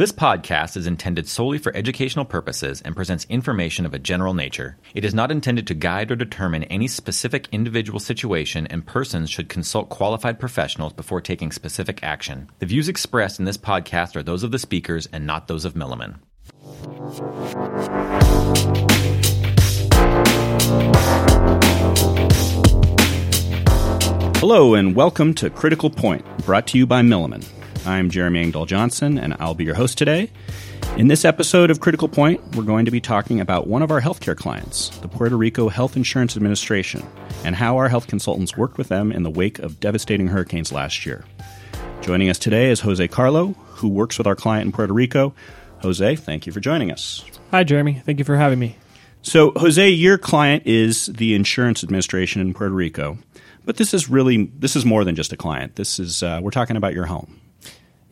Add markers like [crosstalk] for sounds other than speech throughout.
This podcast is intended solely for educational purposes and presents information of a general nature. It is not intended to guide or determine any specific individual situation, and persons should consult qualified professionals before taking specific action. The views expressed in this podcast are those of the speakers and not those of Milliman. Hello, and welcome to Critical Point, brought to you by Milliman. I'm Jeremy Engdahl Johnson, and I'll be your host today. In this episode of Critical Point, we're going to be talking about one of our healthcare clients, the Puerto Rico Health Insurance Administration, and how our health consultants worked with them in the wake of devastating hurricanes last year. Joining us today is Jose Carlo, who works with our client in Puerto Rico. Jose, thank you for joining us. Hi, Jeremy. Thank you for having me. So, Jose, your client is the Insurance Administration in Puerto Rico, but this is really this is more than just a client. This is uh, we're talking about your home.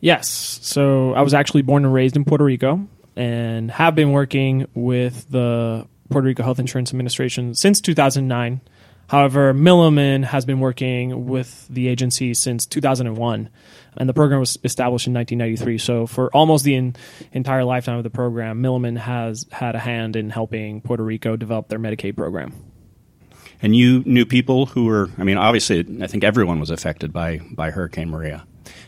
Yes. So I was actually born and raised in Puerto Rico and have been working with the Puerto Rico Health Insurance Administration since 2009. However, Milliman has been working with the agency since 2001, and the program was established in 1993. So, for almost the in, entire lifetime of the program, Milliman has had a hand in helping Puerto Rico develop their Medicaid program. And you knew people who were, I mean, obviously, I think everyone was affected by, by Hurricane Maria.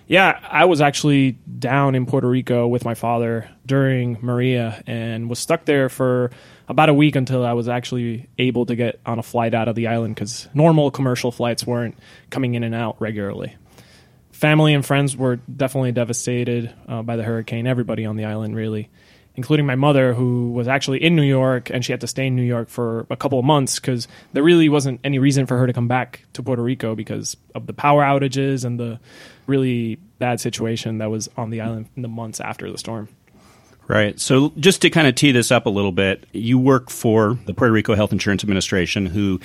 Yeah, I was actually down in Puerto Rico with my father during Maria and was stuck there for about a week until I was actually able to get on a flight out of the island because normal commercial flights weren't coming in and out regularly. Family and friends were definitely devastated uh, by the hurricane, everybody on the island, really including my mother, who was actually in New York and she had to stay in New York for a couple of months because there really wasn't any reason for her to come back to Puerto Rico because of the power outages and the really bad situation that was on the island in the months after the storm. Right. So, just to kind of tee this up a little bit, you work for the Puerto Rico Health Insurance Administration, who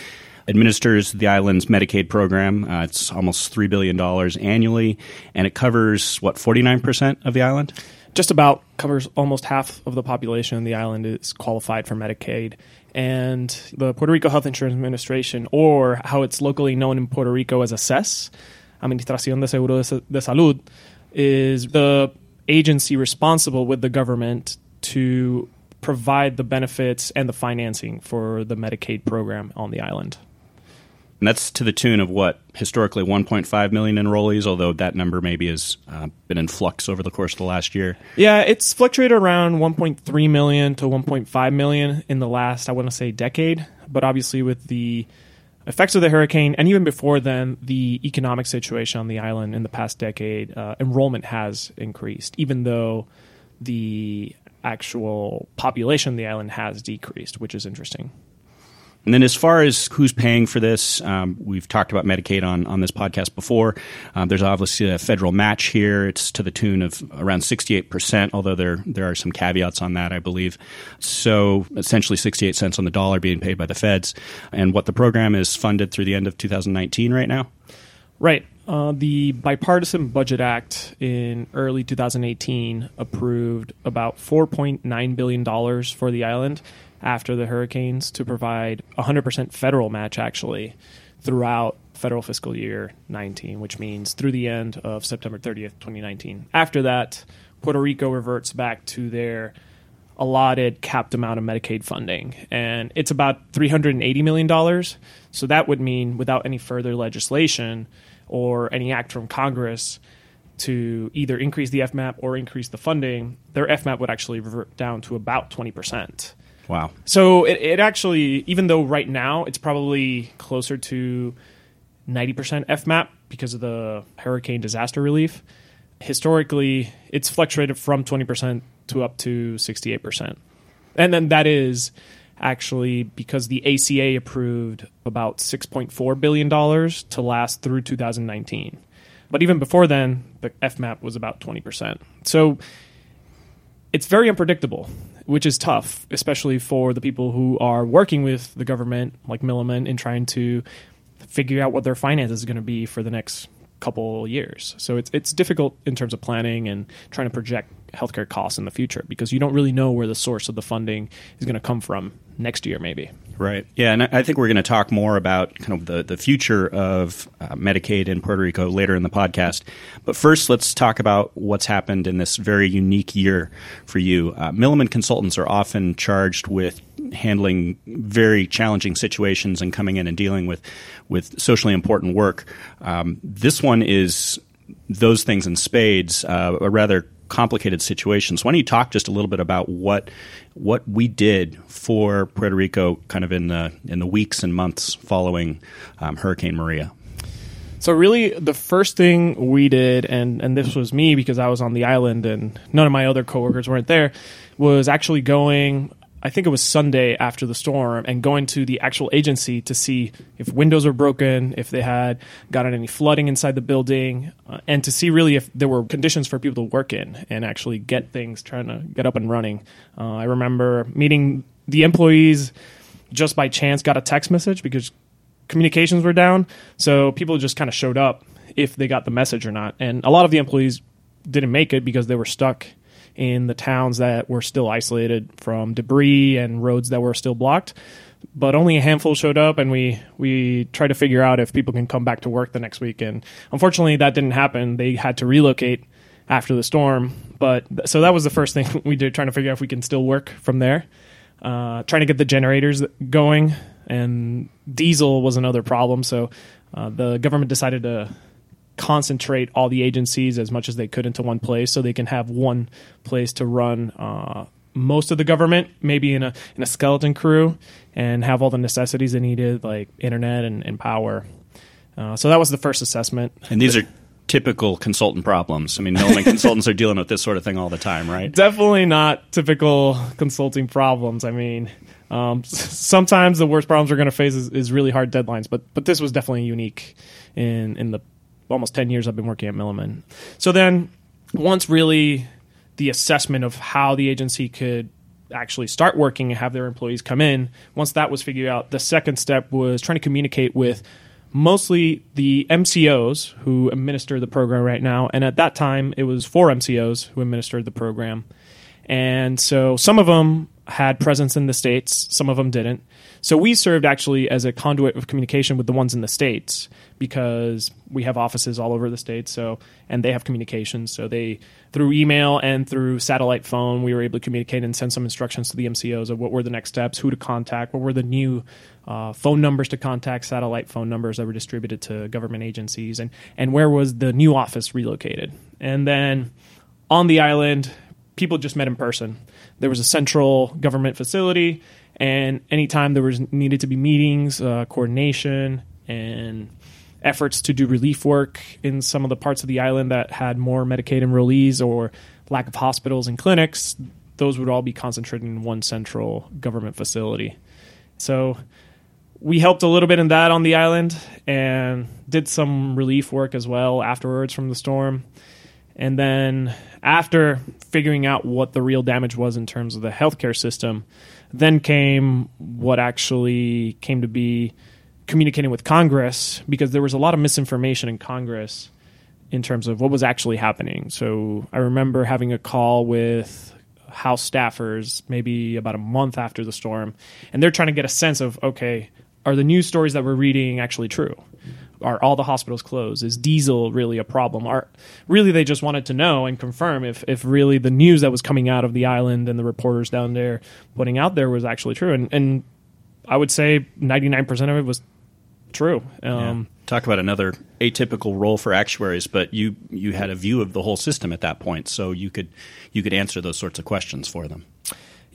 administers the island's Medicaid program. Uh, it's almost $3 billion annually, and it covers, what, 49% of the island? Just about covers almost half of the population on the island is qualified for Medicaid. And the Puerto Rico Health Insurance Administration, or how it's locally known in Puerto Rico as ASES, Administración de Seguro de Salud, is the agency responsible with the government to provide the benefits and the financing for the Medicaid program on the island. And that's to the tune of what historically 1.5 million enrollees, although that number maybe has uh, been in flux over the course of the last year. Yeah, it's fluctuated around 1.3 million to 1.5 million in the last, I want to say, decade. But obviously, with the effects of the hurricane, and even before then, the economic situation on the island in the past decade, uh, enrollment has increased, even though the actual population of the island has decreased, which is interesting. And then, as far as who's paying for this, um, we've talked about Medicaid on, on this podcast before. Um, there's obviously a federal match here. It's to the tune of around 68%, although there, there are some caveats on that, I believe. So, essentially, 68 cents on the dollar being paid by the feds. And what the program is funded through the end of 2019 right now? Right. Uh, the Bipartisan Budget Act in early 2018 approved about $4.9 billion for the island after the hurricanes to provide 100% federal match actually throughout federal fiscal year 19, which means through the end of September 30th, 2019. After that, Puerto Rico reverts back to their allotted capped amount of Medicaid funding, and it's about $380 million. So that would mean without any further legislation or any act from Congress, to either increase the FMAP or increase the funding, their FMAP would actually revert down to about 20%. Wow. So it, it actually, even though right now it's probably closer to 90% FMAP because of the hurricane disaster relief, historically it's fluctuated from 20% to up to 68%. And then that is actually because the ACA approved about $6.4 billion to last through 2019. But even before then, the FMAP was about 20%. So it's very unpredictable which is tough, especially for the people who are working with the government, like Milliman, in trying to figure out what their finances is going to be for the next couple years. So it's it's difficult in terms of planning and trying to project healthcare costs in the future because you don't really know where the source of the funding is going to come from next year, maybe. Right. Yeah, and I think we're going to talk more about kind of the, the future of uh, Medicaid in Puerto Rico later in the podcast. But first, let's talk about what's happened in this very unique year for you. Uh, Milliman consultants are often charged with handling very challenging situations and coming in and dealing with with socially important work. Um, this one is those things in spades, uh, a rather complicated situation. So Why don't you talk just a little bit about what what we did for Puerto Rico, kind of in the in the weeks and months following um, Hurricane Maria? So really, the first thing we did, and and this was me because I was on the island and none of my other coworkers weren't there, was actually going I think it was Sunday after the storm, and going to the actual agency to see if windows were broken, if they had gotten any flooding inside the building, uh, and to see really if there were conditions for people to work in and actually get things trying to get up and running. Uh, I remember meeting the employees just by chance, got a text message because communications were down, so people just kind of showed up if they got the message or not, and a lot of the employees didn't make it because they were stuck in the towns that were still isolated from debris and roads that were still blocked. But only a handful showed up, and we we tried to figure out if people can come back to work the next week. And unfortunately, that didn't happen. They had to relocate after the storm. But so that was the first thing [laughs] we did, trying to figure out if we can still work from there. Uh, trying to get the generators going, and diesel was another problem. So uh, the government decided to concentrate all the agencies as much as they could into one place so they can have one place to run uh, most of the government maybe in a in a skeleton crew and have all the necessities they needed like internet and, and power. Uh, so that was the first assessment. And these are typical consultant problems. I mean Milliman [laughs] consultants are dealing with this sort of thing all the time right? Definitely not typical consulting problems. I mean um, sometimes the worst problems we're going to face is, is really hard deadlines but but this was definitely unique in in the almost 10 years I've been working at Milliman. So then, once really the assessment of how the agency could actually start working and have their employees come in, once that was figured out, the second step was trying to communicate with mostly the MCOs who administer the program right now. And at that time, it was four MCOs who administered the program. And so some of them had presence in the States, some of them didn't. So we served actually as a conduit of communication with the ones in the States because we have offices all over the States. So, and they have communications. So they, through email and through satellite phone, we were able to communicate and send some instructions to the MCOs of what were the next steps, who to contact, what were the new uh, phone numbers to contact, satellite phone numbers that were distributed to government agencies, and, and where was the new office relocated. And then on the island, people just met in person. There was a central government facility, and anytime there was needed to be meetings, uh, coordination, and efforts to do relief work in some of the parts of the island that had more Medicaid enrollees or lack of hospitals and clinics, those would all be concentrated in one central government facility. So we helped a little bit in that on the island and did some relief work as well afterwards from the storm. And then after figuring out what the real damage was in terms of the healthcare system, then came what actually came to be communicating with Congress because there was a lot of misinformation in Congress in terms of what was actually happening. So I remember having a call with House staffers maybe about a month after the storm, and they're trying to get a sense of okay, are the news stories that we're reading actually true? Are all the hospitals closed? Is diesel really a problem? Are really they just wanted to know and confirm if if really the news that was coming out of the island and the reporters down there putting out there was actually true? And and I would say ninety nine percent of it was true. Um, yeah. Talk about another atypical role for actuaries, but you you had a view of the whole system at that point, so you could you could answer those sorts of questions for them.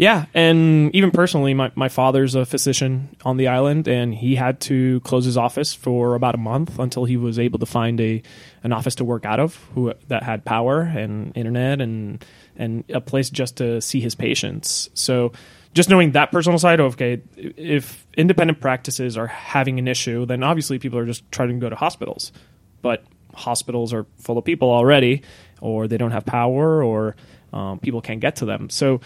Yeah, and even personally, my, my father's a physician on the island, and he had to close his office for about a month until he was able to find a an office to work out of who that had power and internet and and a place just to see his patients. So just knowing that personal side of okay, if independent practices are having an issue, then obviously people are just trying to go to hospitals. But hospitals are full of people already, or they don't have power, or um, people can't get to them. So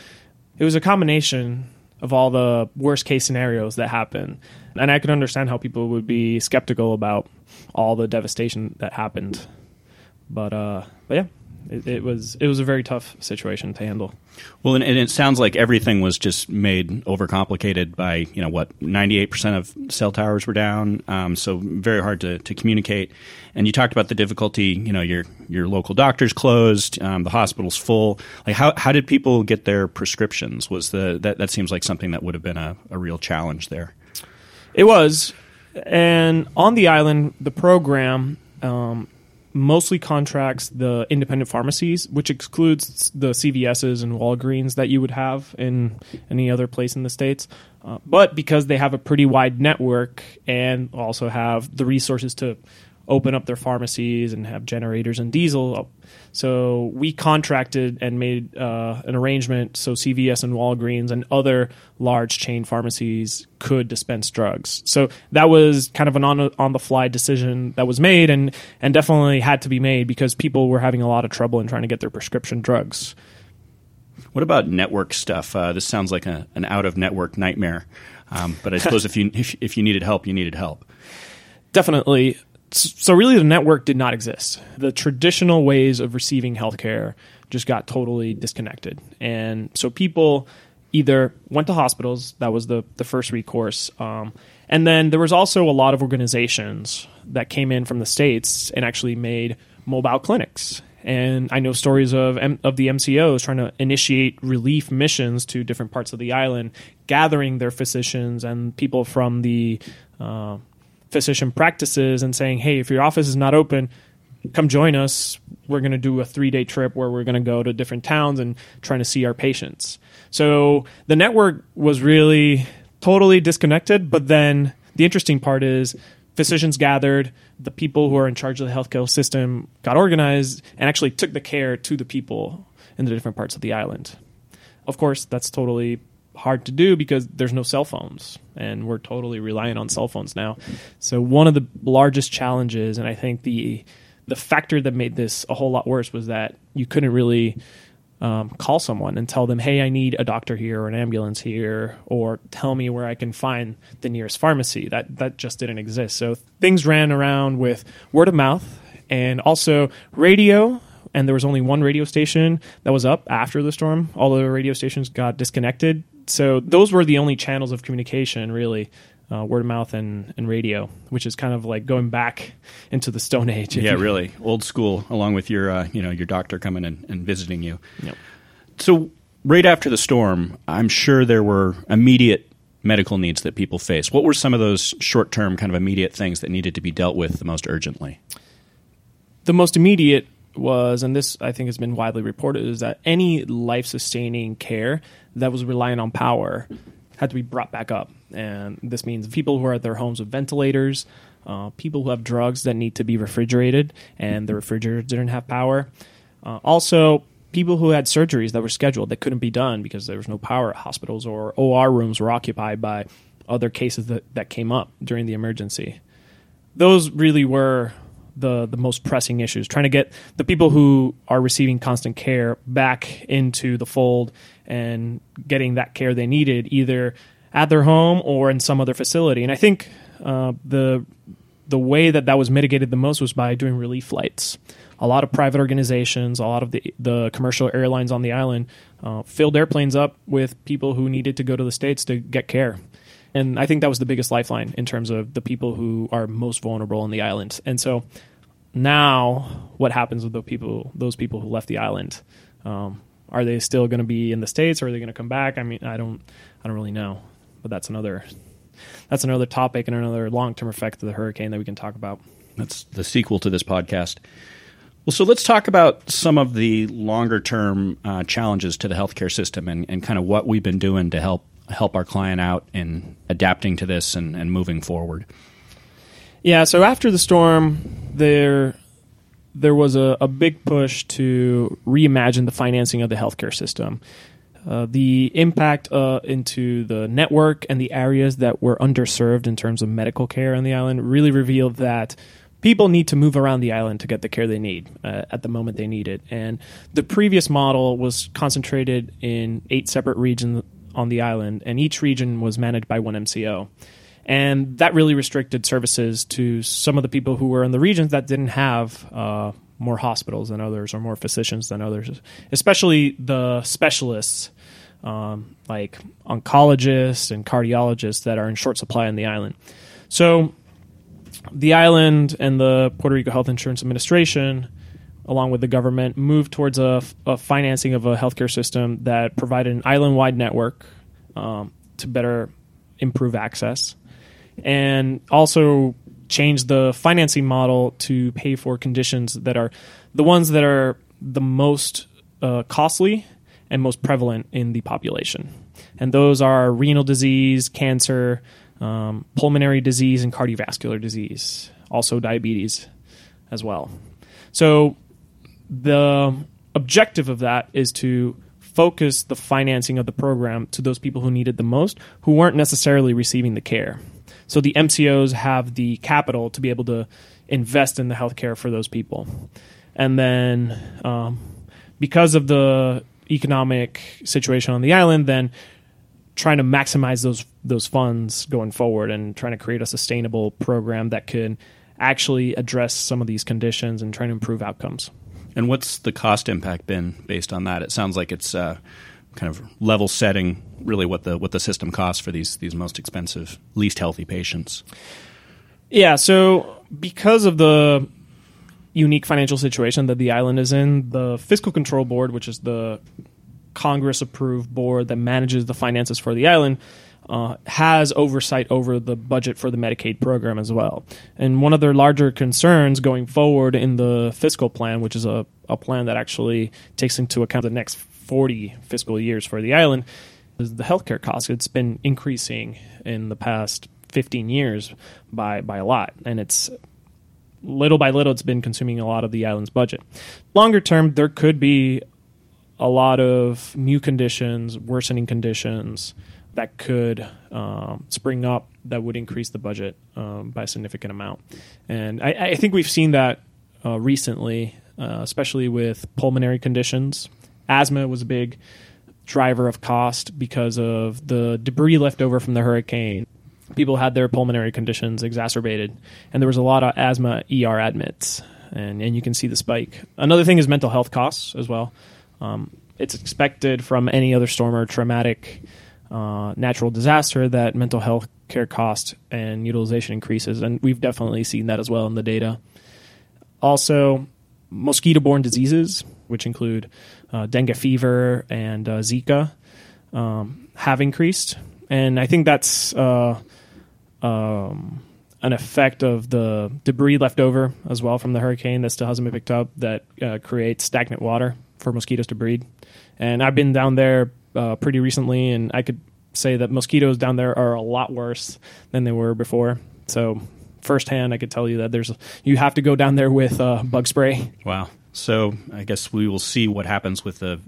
it was a combination of all the worst case scenarios that happen. And I could understand how people would be skeptical about all the devastation that happened. But uh, but yeah, it, it, was it was a very tough situation to handle. Well, and, and, it sounds like everything was just made overcomplicated by you know what ninety eight percent of cell towers were down, um, so very hard to, to communicate. And you talked about the difficulty. You know, your your local doctor's closed, um, the hospital's full. Like how how did people get their prescriptions? Was the that that seems like something that would have been a, a real challenge there. It was, and on the island, the program um, mostly contracts the independent pharmacies, which excludes the CVS's and Walgreens that you would have in any other place in the states. Uh, but because they have a pretty wide network and also have the resources to open up their pharmacies and have generators and diesel. So we contracted and made uh, an arrangement so CVS and Walgreens and other large chain pharmacies could dispense drugs. So that was kind of an on on the fly decision that was made and and definitely had to be made because people were having a lot of trouble in trying to get their prescription drugs. What about network stuff? Uh, this sounds like a, an out of network nightmare. Um, but I suppose if you if, if you needed help, you needed help. Definitely so really the network did not exist. The traditional ways of receiving healthcare just got totally disconnected. And so people either went to hospitals, that was the, the first recourse. Um, and then there was also a lot of organizations that came in from the States and actually made mobile clinics. And I know stories of of the MCOs trying to initiate relief missions to different parts of the island, gathering their physicians and people from the uh, physician practices and saying, hey, if your office is not open, come join us. We're going to do a three day trip where we're going to go to different towns and trying to see our patients. So the network was really totally disconnected. But then the interesting part is physicians gathered, the people who are in charge of the healthcare system got organized and actually took the care to the people in the different parts of the island. Of course, that's totally hard to do because there's no cell phones and we're totally reliant on cell phones now. So one of the largest challenges and I think the the factor that made this a whole lot worse was that you couldn't really um, call someone and tell them, "Hey, I need a doctor here or an ambulance here," or tell me where I can find the nearest pharmacy. That that just didn't exist. So things ran around with word of mouth and also radio and there was only one radio station that was up after the storm. All the radio stations got disconnected so those were the only channels of communication, really. Uh, word of mouth and, and radio, which is kind of like going back into the Stone Age. Yeah, really old school. Along with your, uh, you know, your doctor coming and, and visiting you. Yep. So right after the storm, I'm sure there were immediate medical needs that people faced. What were some of those short term, kind of immediate things that needed to be dealt with the most urgently? The most immediate was, and this I think has been widely reported, is that any life sustaining care that was relying on power had to be brought back up. And this means people who are at their homes with ventilators, uh, people who have drugs that need to be refrigerated and the refrigerator didn't have power. Uh, also, people who had surgeries that were scheduled that couldn't be done because there was no power at hospitals or OR rooms were occupied by other cases that, that came up during the emergency. Those really were the the most pressing issues trying to get the people who are receiving constant care back into the fold and getting that care they needed either at their home or in some other facility. And i think uh, the the way that that was mitigated the most was by doing relief flights. A lot of private organizations, a lot of the the commercial airlines on the island uh, filled airplanes up with people who needed to go to the states to get care and I think that was the biggest lifeline in terms of the people who are most vulnerable on the island. And so now, what happens with the people, those people who left the island? Um, are they still going to be in the states, or are they going to come back? I mean, I don't, I don't really know. But that's another, that's another topic and another long-term effect of the hurricane that we can talk about. That's the sequel to this podcast. Well, so let's talk about some of the longer term uh, challenges to the healthcare system and, and kind of what we've been doing to help help our client out in adapting to this and, and moving forward? Yeah, so after the storm, there there was a, a big push to reimagine the financing of the healthcare system. Uh, the impact uh, into the network and the areas that were underserved in terms of medical care on the island really revealed that people need to move around the island to get the care they need uh, at the moment they need it. And the previous model was concentrated in eight separate regions on the island, and each region was managed by one MCO. and that really restricted services to some of the people who were in the regions that didn't have uh, more hospitals than others or more physicians than others, especially the specialists um, like oncologists and cardiologists that are in short supply on the island. So, the island and the Puerto Rico Health Insurance Administration, along with the government, moved towards a, a financing of a healthcare system that provided an island wide network um, to better improve access and also change the financing model to pay for conditions that are the ones that are the most uh, costly and most prevalent in the population. And those are renal disease, cancer, um, pulmonary disease, and cardiovascular disease, also diabetes as well. So the objective of that is to focus the financing of the program to those people who need it the most, who weren't necessarily receiving the care. So the MCOs have the capital to be able to invest in the healthcare for those people. And then um, because of the economic situation on the island, then trying to maximize those those funds going forward and trying to create a sustainable program that could actually address some of these conditions and trying to improve outcomes. And what's the cost impact been based on that? It sounds like it's uh, kind of level setting really what the what the system costs for these these most expensive, least healthy patients. Yeah, so because of the unique financial situation that the island is in, the Fiscal Control Board, which is the Congress approved board that manages the finances for the island, uh, has oversight over the budget for the Medicaid program as well. And one of their larger concerns going forward in the fiscal plan, which is a, a plan that actually takes into account the next 40 fiscal years for the island, is the healthcare cost. It's been increasing in the past 15 years by, by a lot. And it's little by little, it's been consuming a lot of the island's budget. Longer term, there could be a lot of new conditions, worsening conditions that could um, spring up that would increase the budget um, by a significant amount. And I, I think we've seen that uh, recently, uh, especially with pulmonary conditions. Asthma was a big driver of cost because of the debris left over from the hurricane. People had their pulmonary conditions exacerbated, and there was a lot of asthma ER admits, and, and you can see the spike. Another thing is mental health costs as well. Um, it's expected from any other storm or traumatic uh, natural disaster that mental health care cost and utilization increases, and we've definitely seen that as well in the data. Also, mosquito borne diseases, which include uh, dengue fever and uh, Zika, um, have increased. And I think that's uh, um, an effect of the debris left over as well from the hurricane that still hasn't been picked up that uh, creates stagnant water for mosquitoes to breed. And I've been down there uh, pretty recently, and I could say that mosquitoes down there are a lot worse than they were before. So firsthand, I could tell you that there's you have to go down there with uh, bug spray. Wow. So I guess we will see what happens with the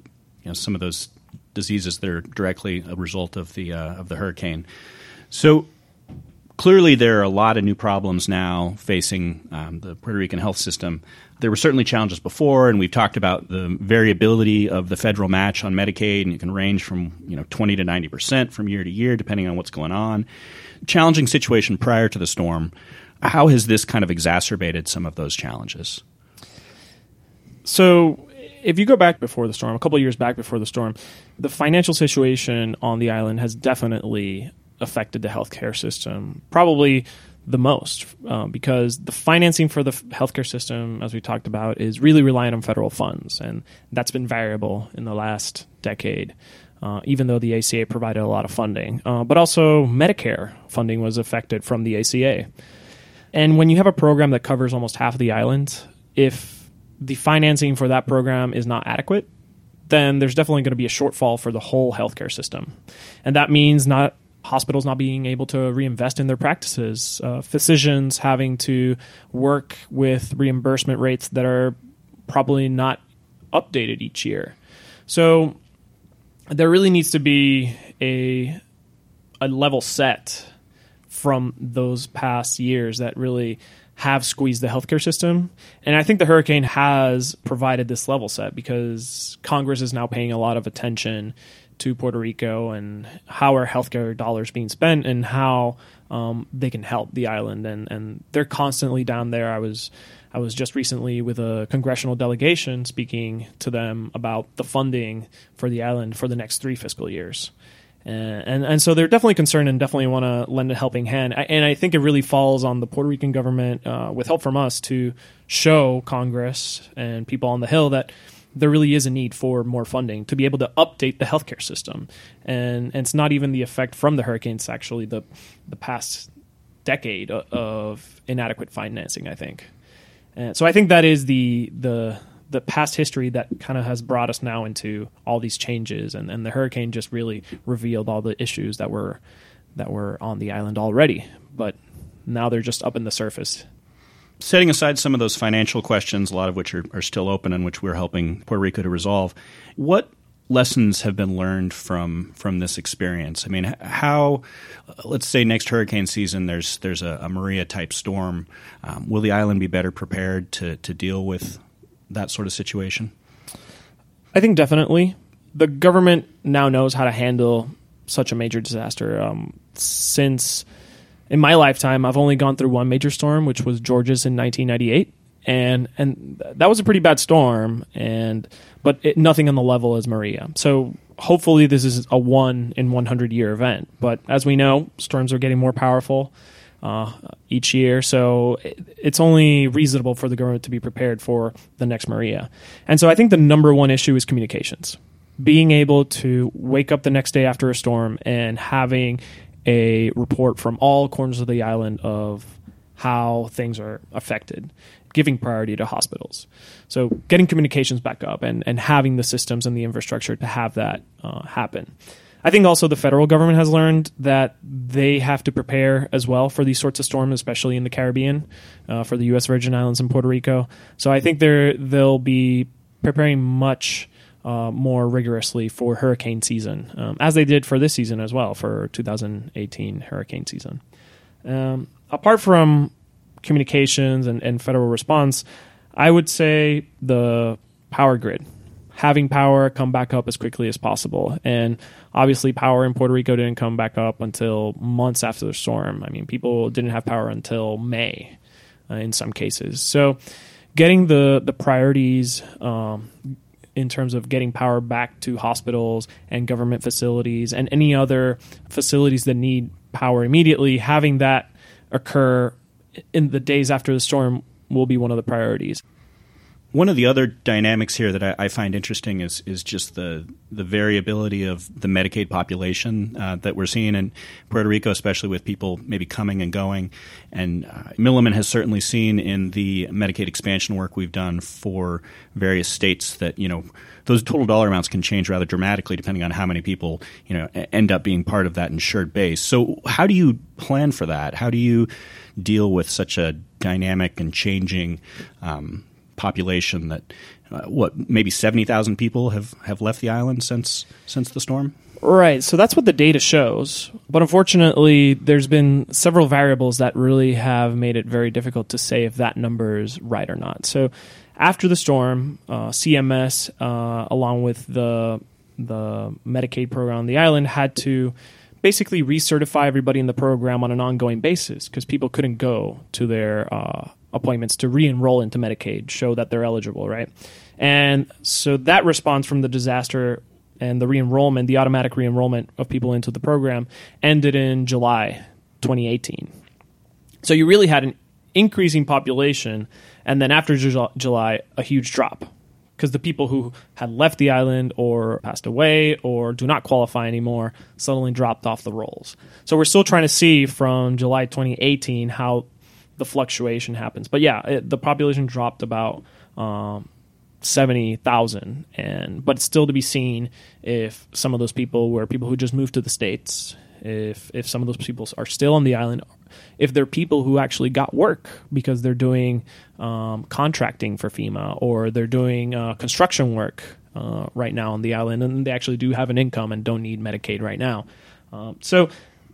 you know some of those diseases that are directly a result of the uh, of the hurricane. So clearly, there are a lot of new problems now facing um, the Puerto Rican health system. There were certainly challenges before, and we've talked about the variability of the federal match on Medicaid, and it can range from you know twenty to ninety percent from year to year, depending on what's going on. Challenging situation prior to the storm. How has this kind of exacerbated some of those challenges? So, if you go back before the storm, a couple years back before the storm, the financial situation on the island has definitely affected the healthcare system. Probably the most uh, because the financing for the healthcare system, as we talked about, is really reliant on federal funds, and that's been variable in the last decade. Uh, even though the ACA provided a lot of funding, uh, but also Medicare funding was affected from the ACA. And when you have a program that covers almost half of the island, if the financing for that program is not adequate, then there's definitely going to be a shortfall for the whole healthcare system. And that means not hospitals not being able to reinvest in their practices, uh, physicians having to work with reimbursement rates that are probably not updated each year. So there really needs to be a a level set from those past years that really have squeezed the healthcare system. And I think the hurricane has provided this level set because Congress is now paying a lot of attention to Puerto Rico and how are healthcare dollars being spent and how um, they can help the island. And, and they're constantly down there. I was I was just recently with a congressional delegation speaking to them about the funding for the island for the next three fiscal years. And, and, so they're definitely concerned and definitely want to lend a helping hand. And I think it really falls on the Puerto Rican government, uh, with help from us, to show Congress and people on the Hill that there really is a need for more funding to be able to update the healthcare system. And, and it's not even the effect from the hurricanes; actually the the past decade of inadequate financing. I think. And so I think that is the the the past history that kind of has brought us now into all these changes, and, and the hurricane just really revealed all the issues that were that were on the island already, but now they're just up in the surface. Setting aside some of those financial questions, a lot of which are, are still open and which we're helping Puerto Rico to resolve, what lessons have been learned from from this experience? I mean, how let's say next hurricane season there's there's a, a Maria type storm. Um, will the island be better prepared to to deal with that sort of situation? I think definitely. The government now knows how to handle such a major disaster. Um, since in my lifetime, I've only gone through one major storm, which was Georges in 1998, and and that was a pretty bad storm, and but it, nothing on the level as Maria. So hopefully, this is a one in 100 year event. But as we know, storms are getting more powerful uh, each year. So it's only reasonable for the government to be prepared for the next Maria. And so I think the number one issue is communications. Being able to wake up the next day after a storm and having a report from all corners of the island of how things are affected, giving priority to hospitals. So getting communications back up and, and having the systems and the infrastructure to have that uh, happen. I think also the federal government has learned that they have to prepare as well for these sorts of storms, especially in the Caribbean, uh, for the U.S. Virgin Islands and Puerto Rico. So I think they're they'll be preparing much. Uh, more rigorously for hurricane season, um, as they did for this season as well, for 2018 hurricane season. Um, apart from communications and, and federal response, I would say the power grid having power come back up as quickly as possible. And obviously, power in Puerto Rico didn't come back up until months after the storm. I mean, people didn't have power until May uh, in some cases. So, getting the the priorities. Um, in terms of getting power back to hospitals and government facilities and any other facilities that need power immediately, having that occur in the days after the storm will be one of the priorities. One of the other dynamics here that I, I, find interesting is is just the the variability of the Medicaid population uh, that we're seeing in Puerto Rico, especially with people maybe coming and going. And uh, Milliman has certainly seen in the Medicaid expansion work we've done for various states that you know those total dollar amounts can change rather dramatically depending on how many people you know end up being part of that insured base. So how do you plan for that? How do you deal with such a dynamic and changing um, population that uh, what maybe 70,000 people have, have left the island since since the storm? Right. So that's what the data shows. But unfortunately, there's been several variables that really have made it very difficult to say if that number is right or not. So after the storm, uh, CMS, uh, along with the the Medicaid program on the island, had to basically recertify everybody in the program on an ongoing basis because people couldn't go to their uh, appointments to re-enroll into Medicaid, show that they're eligible, right? And so that response from the disaster and the re-enrollment, the automatic re-enrollment of people into the program, ended in July 2018. So you really had an increasing population, and then after July, a huge drop because the people who had left the island or passed away or do not qualify anymore suddenly dropped off the rolls. So we're still trying to see from July 2018 how the fluctuation happens. But yeah, it, the population dropped about um, seventy thousand, and but it's still to be seen if some of those people were people who just moved to the states. If if some of those people are still on the island, if they're people who actually got work because they're doing um, contracting for FEMA or they're doing uh, construction work uh, right now on the island, and they actually do have an income and don't need Medicaid right now. Um, so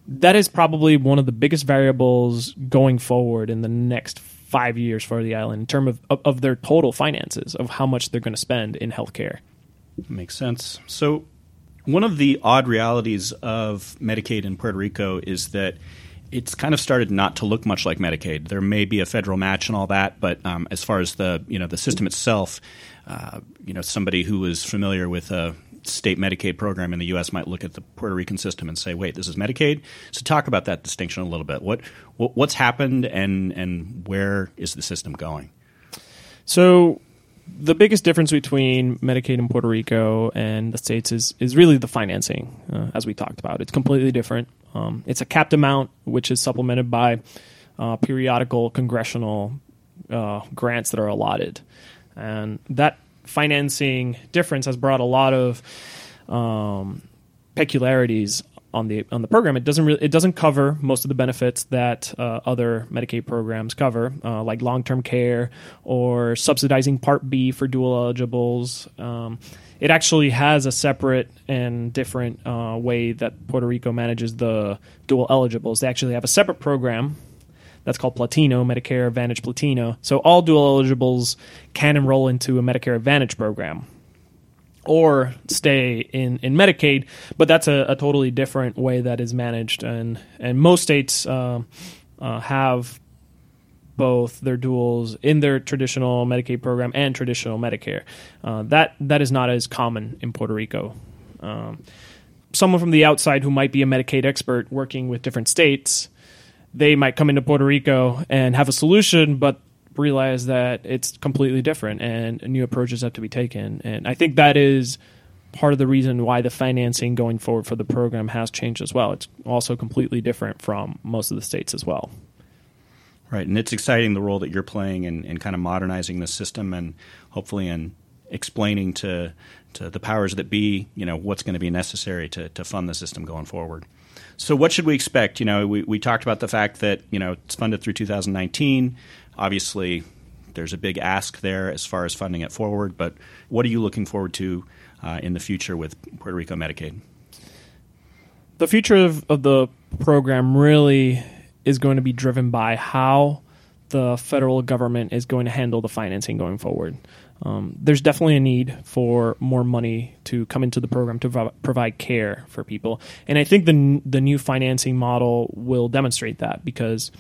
that is probably one of the biggest variables going forward in the next five years for the island in terms of, of, their total finances of how much they're going to spend in healthcare. Makes sense. So, one of the odd realities of Medicaid in Puerto Rico is that it's kind of started not to look much like Medicaid. There may be a federal match and all that, but um, as far as the you know the system itself, uh, you know somebody who is familiar with a state Medicaid program in the U.S. might look at the Puerto Rican system and say, "Wait, this is Medicaid." So talk about that distinction a little bit. What, what what's happened and and where is the system going? So the biggest difference between Medicaid in Puerto Rico and the states is is really the financing, uh, as we talked about. It's completely different. Um, it's a capped amount, which is supplemented by uh, periodical congressional uh, grants that are allotted, and that financing difference has brought a lot of um, peculiarities on the on the program. It doesn't really, it doesn't cover most of the benefits that uh, other Medicaid programs cover, uh, like long term care or subsidizing Part B for dual eligibles. Um, it actually has a separate and different uh, way that Puerto Rico manages the dual eligibles. They actually have a separate program that's called Platino, Medicare Advantage Platino. So all dual eligibles can enroll into a Medicare Advantage program or stay in, in Medicaid, but that's a, a totally different way that is managed. And, and most states uh, uh, have both their duals in their traditional Medicaid program and traditional Medicare. Uh, that that is not as common in Puerto Rico. Um, someone from the outside who might be a Medicaid expert working with different states, they might come into Puerto Rico and have a solution, but realize that it's completely different and new approaches have to be taken. And I think that is part of the reason why the financing going forward for the program has changed as well. It's also completely different from most of the states as well. Right, and it's exciting the role that you're playing in, in kind of modernizing the system and hopefully in explaining to to the powers that be, you know, what's going to be necessary to, to fund the system going forward. So, what should we expect? You know, we, we talked about the fact that you know it's funded through 2019. Obviously, there's a big ask there as far as funding it forward. But what are you looking forward to uh, in the future with Puerto Rico Medicaid? The future of, of the program really is going to be driven by how the federal government is going to handle the financing going forward. Um, there's definitely a need for more money to come into the program to provide care for people, and I think the the new financing model will demonstrate that because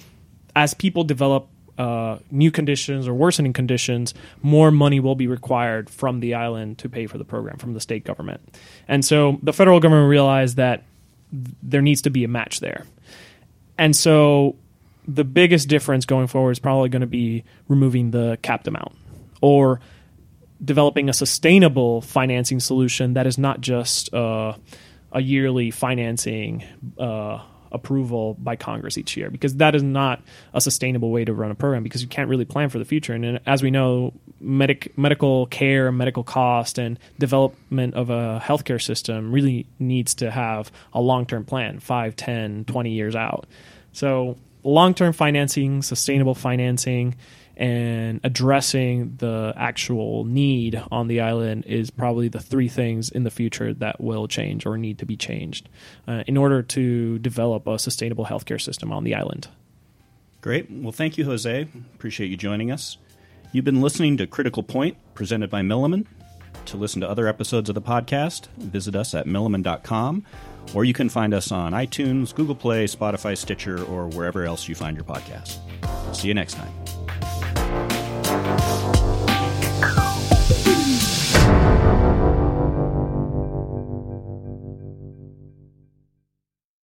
as people develop uh, new conditions or worsening conditions, more money will be required from the island to pay for the program from the state government, and so the federal government realized that th- there needs to be a match there. And so the biggest difference going forward is probably going to be removing the capped amount or developing a sustainable financing solution that is not just uh, a yearly financing uh, approval by Congress each year, because that is not a sustainable way to run a program because you can't really plan for the future. And, as we know, medic, medical care, medical cost, and development of a healthcare system really needs to have a long term plan 5, 10, 20 years out. So, long term financing, sustainable financing, and addressing the actual need on the island is probably the three things in the future that will change or need to be changed uh, in order to develop a sustainable healthcare system on the island. Great. Well, thank you, Jose. Appreciate you joining us. You've been listening to Critical Point, presented by Milliman. To listen to other episodes of the podcast, visit us at milliman.com, or you can find us on iTunes, Google Play, Spotify, Stitcher, or wherever else you find your podcast. See you next time. Bye.